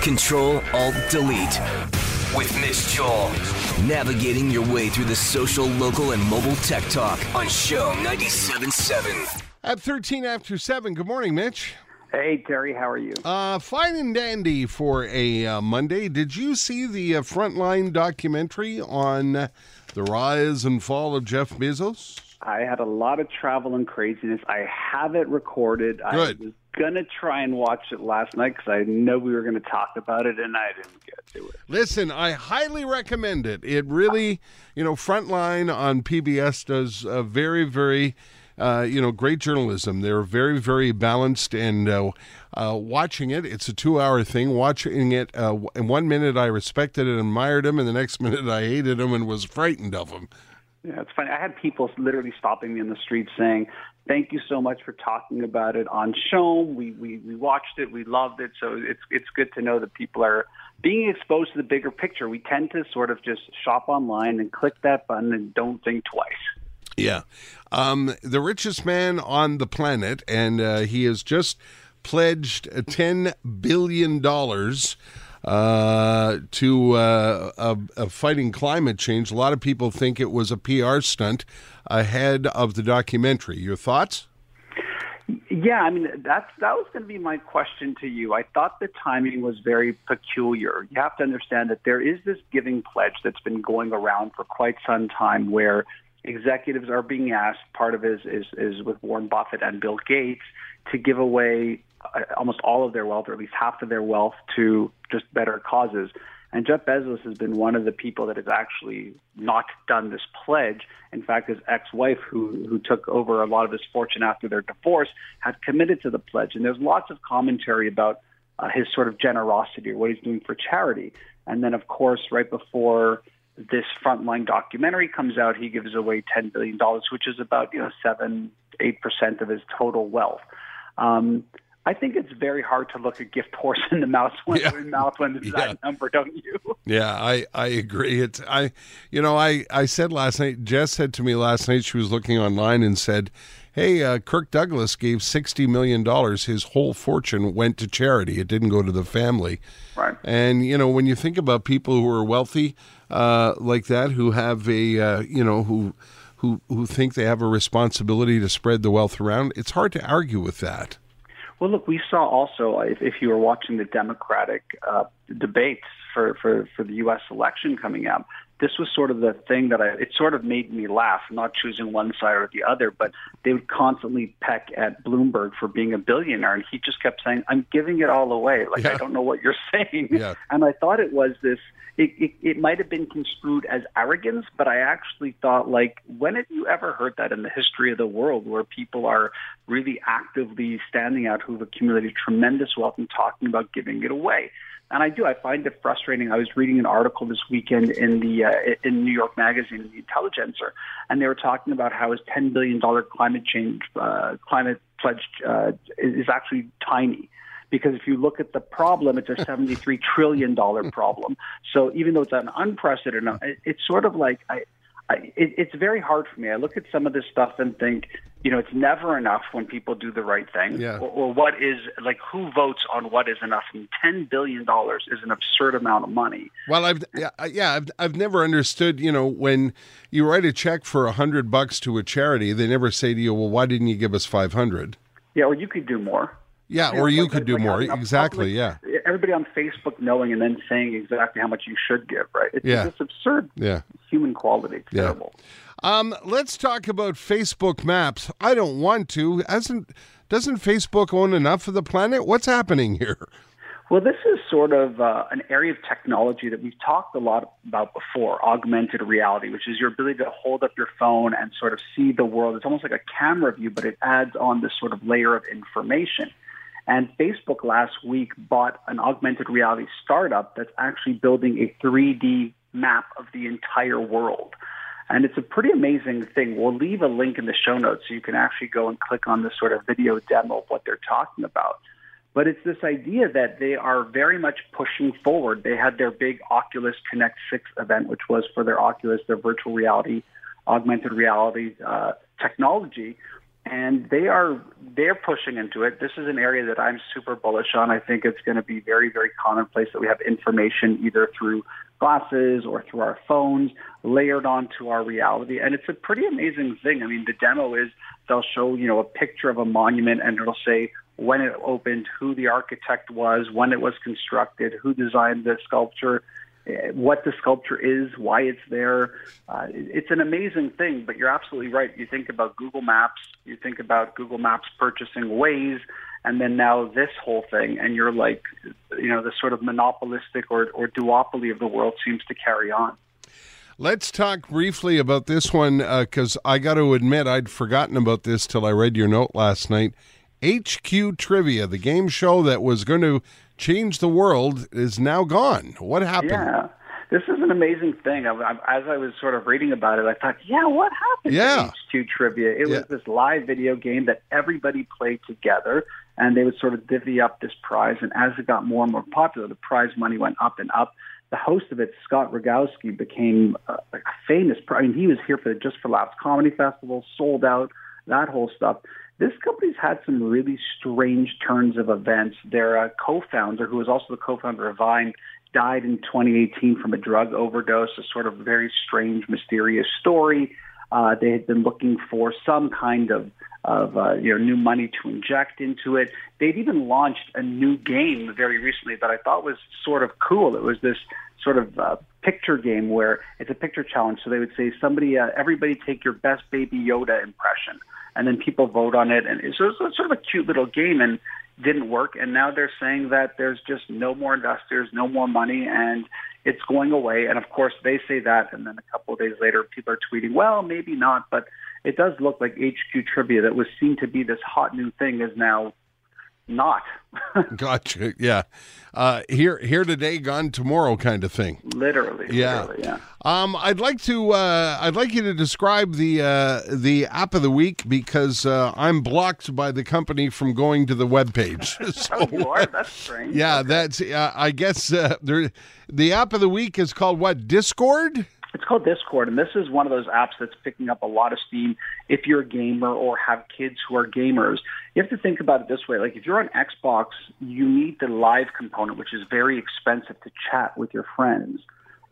Control Alt Delete with Mitch Joel. Navigating your way through the social, local, and mobile tech talk on CHOM 97.7. At 13 after 7, good morning, Mitch. Hey, Terry, how are you? Uh, fine and dandy for a uh, Monday. Did you see the uh, Frontline documentary on uh, the rise and fall of Jeff Bezos? I had a lot of travel and craziness. I have it recorded. Good. I was to try and watch it last night because I know we were to talk about it, and I didn't get to it. Listen, I highly recommend it. It really, you know, Frontline on PBS does a very, very, uh, you know, great journalism. They're very, very balanced, and uh, uh, watching it, it's a two-hour thing. Watching it, uh, in one minute I respected and admired him, and the next minute I hated him and was frightened of him. Yeah, it's funny. I had people literally stopping me in the street saying, "Thank you so much for talking about it on CHOM. We we we watched it. We loved it. So it's it's good to know that people are being exposed to the bigger picture. We tend to sort of just shop online and click that button and don't think twice." Yeah. Um, the richest man on the planet, and uh, he has just pledged $10 billion uh, to uh, uh, fighting climate change. A lot of people think it was a PR stunt ahead of the documentary. Your thoughts? Yeah, I mean that's that was going to be my question to you. I thought the timing was very peculiar. You have to understand that there is this giving pledge that's been going around for quite some time, where executives are being asked. Part of it is is, is with Warren Buffett and Bill Gates to give away almost all of their wealth, or at least half of their wealth, to just better causes. And Jeff Bezos has been one of the people that has actually not done this pledge. In fact, his ex-wife, who who took over a lot of his fortune after their divorce, had committed to the pledge. And there's lots of commentary about uh, his sort of generosity or what he's doing for charity. And then, of course, right before this frontline documentary comes out, he gives away ten billion dollars, which is about you know seven, eight percent of his total wealth. Um, I think it's very hard to look a gift horse in the mouth when, Yeah. mouth when it's Yeah. that number, don't you? Yeah, I, I agree. It's I, you know, I, I said last night. Jess said to me last night she was looking online and said, "Hey, uh, Kirk Douglas gave sixty million dollars. His whole fortune went to charity. It didn't go to the family." Right. And you know, when you think about people who are wealthy uh, like that, who have a, uh, you know, who, who, who think they have a responsibility to spread the wealth around, it's hard to argue with that. Well, look, we saw also if, if you were watching the Democratic uh, debates for, for, for the U.S. election coming up, this was sort of the thing that I, it sort of made me laugh, not choosing one side or the other, but they would constantly peck at Bloomberg for being a billionaire. And he just kept saying, I'm giving it all away. Like, Yeah. I don't know what you're saying. Yeah. And I thought it was this, it, it, it might have been construed as arrogance, but I actually thought, like, when have you ever heard that in the history of the world where people are really actively standing out who've accumulated tremendous wealth and talking about giving it away? And I do. I find it frustrating. I was reading an article this weekend in the uh, in New York Magazine, The Intelligencer, and they were talking about how his ten billion dollar climate change uh, climate pledge uh, is actually tiny. Because if you look at the problem, it's a $73 trillion problem. So even though it's an unprecedented, it's sort of like I, I, it, it's very hard for me. I look at some of this stuff and think, you know, it's never enough when people do the right thing. Yeah. Or, or what is like who votes on what is enough? And ten billion dollars is an absurd amount of money. Well, I've yeah, yeah I've I've never understood. You know, when you write a check for a hundred bucks to a charity, they never say to you, "Well, why didn't you give us 500? Yeah, or you could do more. Yeah, or you could do more. Exactly. Yeah. Everybody on Facebook knowing and then saying exactly how much you should give, right? It's Yeah. just absurd Yeah. human quality. It's Yeah. terrible. Um, let's talk about Facebook Maps. I don't want to. Hasn't doesn't Facebook own enough of the planet? What's happening here? Well, this is sort of uh, an area of technology that we've talked a lot about before augmented reality, which is your ability to hold up your phone and sort of see the world. It's almost like a camera view, but it adds on this sort of layer of information. And Facebook last week bought an augmented reality startup that's actually building a 3D map of the entire world. And it's a pretty amazing thing. We'll leave a link in the show notes so you can actually go and click on this sort of video demo of what they're talking about. But it's this idea that they are very much pushing forward. They had their big Oculus Connect 6 event, which was for their Oculus, their virtual reality, augmented reality uh, technology. And they are they're pushing into it. This is an area that I'm super bullish on. I think it's going to be very very commonplace that we have information either through glasses or through our phones layered onto our reality, and it's a pretty amazing thing. I mean, the demo is they'll show you know a picture of a monument and it'll say when it opened, who the architect was, when it was constructed, who designed the sculpture what the sculpture is, why it's there. Uh, it's an amazing thing, but you're absolutely right. You think about Google Maps, you think about Google Maps purchasing Waze, and then now this whole thing, and you're like, you know, the sort of monopolistic or, or duopoly of the world seems to carry on. Let's talk briefly about this one because uh, I got to admit I'd forgotten about this till I read your note last night. HQ Trivia, the game show that was going to change the world, is now gone. What happened? Yeah. This is an amazing thing. I, I, as I was sort of reading about it, I thought, yeah, what happened yeah. to HQ Trivia? It yeah. was this live video game that everybody played together, and they would sort of divvy up this prize. And as it got more and more popular, the prize money went up and up. The host of it, Scott Rogowsky, became uh, a famous. I mean, he was here for the just for Laughs Comedy Festival, sold out, that whole stuff. This company's had some really strange turns of events. Their uh, co-founder, who was also the co-founder of Vine, died in 2018 from a drug overdose. A sort of very strange, mysterious story. Uh, they had been looking for some kind of of uh, you know new money to inject into it. They'd even launched a new game very recently that I thought was sort of cool. It was this sort of uh, picture game where it's a picture challenge. So they would say, somebody, uh, everybody, take your best Baby Yoda impression and then people vote on it. And so it's sort of a cute little game and didn't work. And now they're saying that there's just no more investors, no more money, and it's going away. And of course, they say that, and then a couple of days later, people are tweeting, well, maybe not, but it does look like HQ Trivia that was seen to be this hot new thing is now not. gotcha. Yeah. Uh, here, here today, gone tomorrow, kind of thing. Literally. Yeah. Literally, yeah. Um, I'd like to. Uh, I'd like you to describe the uh, the app of the week because uh, I'm blocked by the company from going to the web page. so, oh, you are. That's strange. Yeah, okay. that's. Uh, I guess uh, there. The app of the week is called what? Discord. It's called Discord, and this is one of those apps that's picking up a lot of steam if you're a gamer or have kids who are gamers. You have to think about it this way. Like if you're on Xbox, you need the live component, which is very expensive to chat with your friends.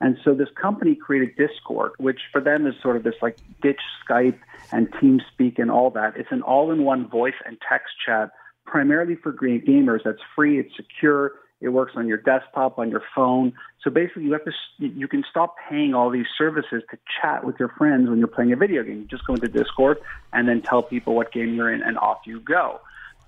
And so this company created Discord, which for them is sort of this like ditch Skype and TeamSpeak and all that. It's an all-in-one voice and text chat primarily for gamers. That's free. It's secure. It works on your desktop, on your phone. So basically, you have to you can stop paying all these services to chat with your friends when you're playing a video game. You just go into Discord and then tell people what game you're in, and off you go.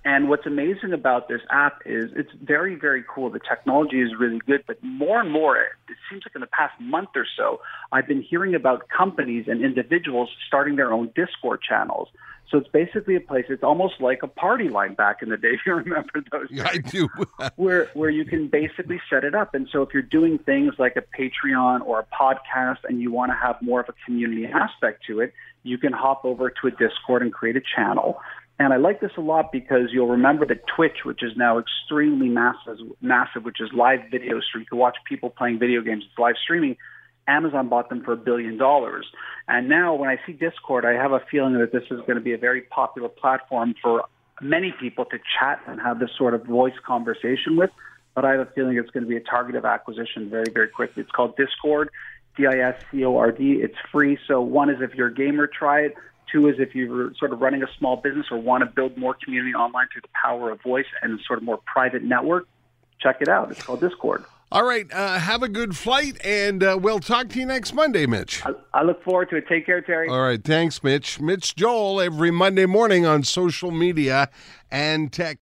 And what's amazing about this app is it's very, very cool. The technology is really good, but more and more, it seems like in the past month or so, I've been hearing about companies and individuals starting their own Discord channels. So it's basically a place. It's almost like a party line back in the day. If you remember those, yeah, I do. where where you can basically set it up. And so if you're doing things like a Patreon or a podcast, and you want to have more of a community aspect to it, you can hop over to a Discord and create a channel. And I like this a lot because you'll remember that Twitch, which is now extremely massive, massive, which is live video stream. You can watch people playing video games. It's live streaming. Amazon bought them for a billion dollars. And now when I see Discord, I have a feeling that this is going to be a very popular platform for many people to chat and have this sort of voice conversation with. But I have a feeling it's going to be a target of acquisition very, very quickly. It's called Discord, D-I-S-C-O-R-D. It's free. So one is if you're a gamer, try it. Two is if you're sort of running a small business or want to build more community online through the power of voice and sort of more private network, check it out. It's called Discord. All right. Uh, have a good flight, and uh, we'll talk to you next Monday, Mitch. I, I, look forward to it. Take care, Terry. All right. Thanks, Mitch. Mitch Joel every Monday morning on social media and tech.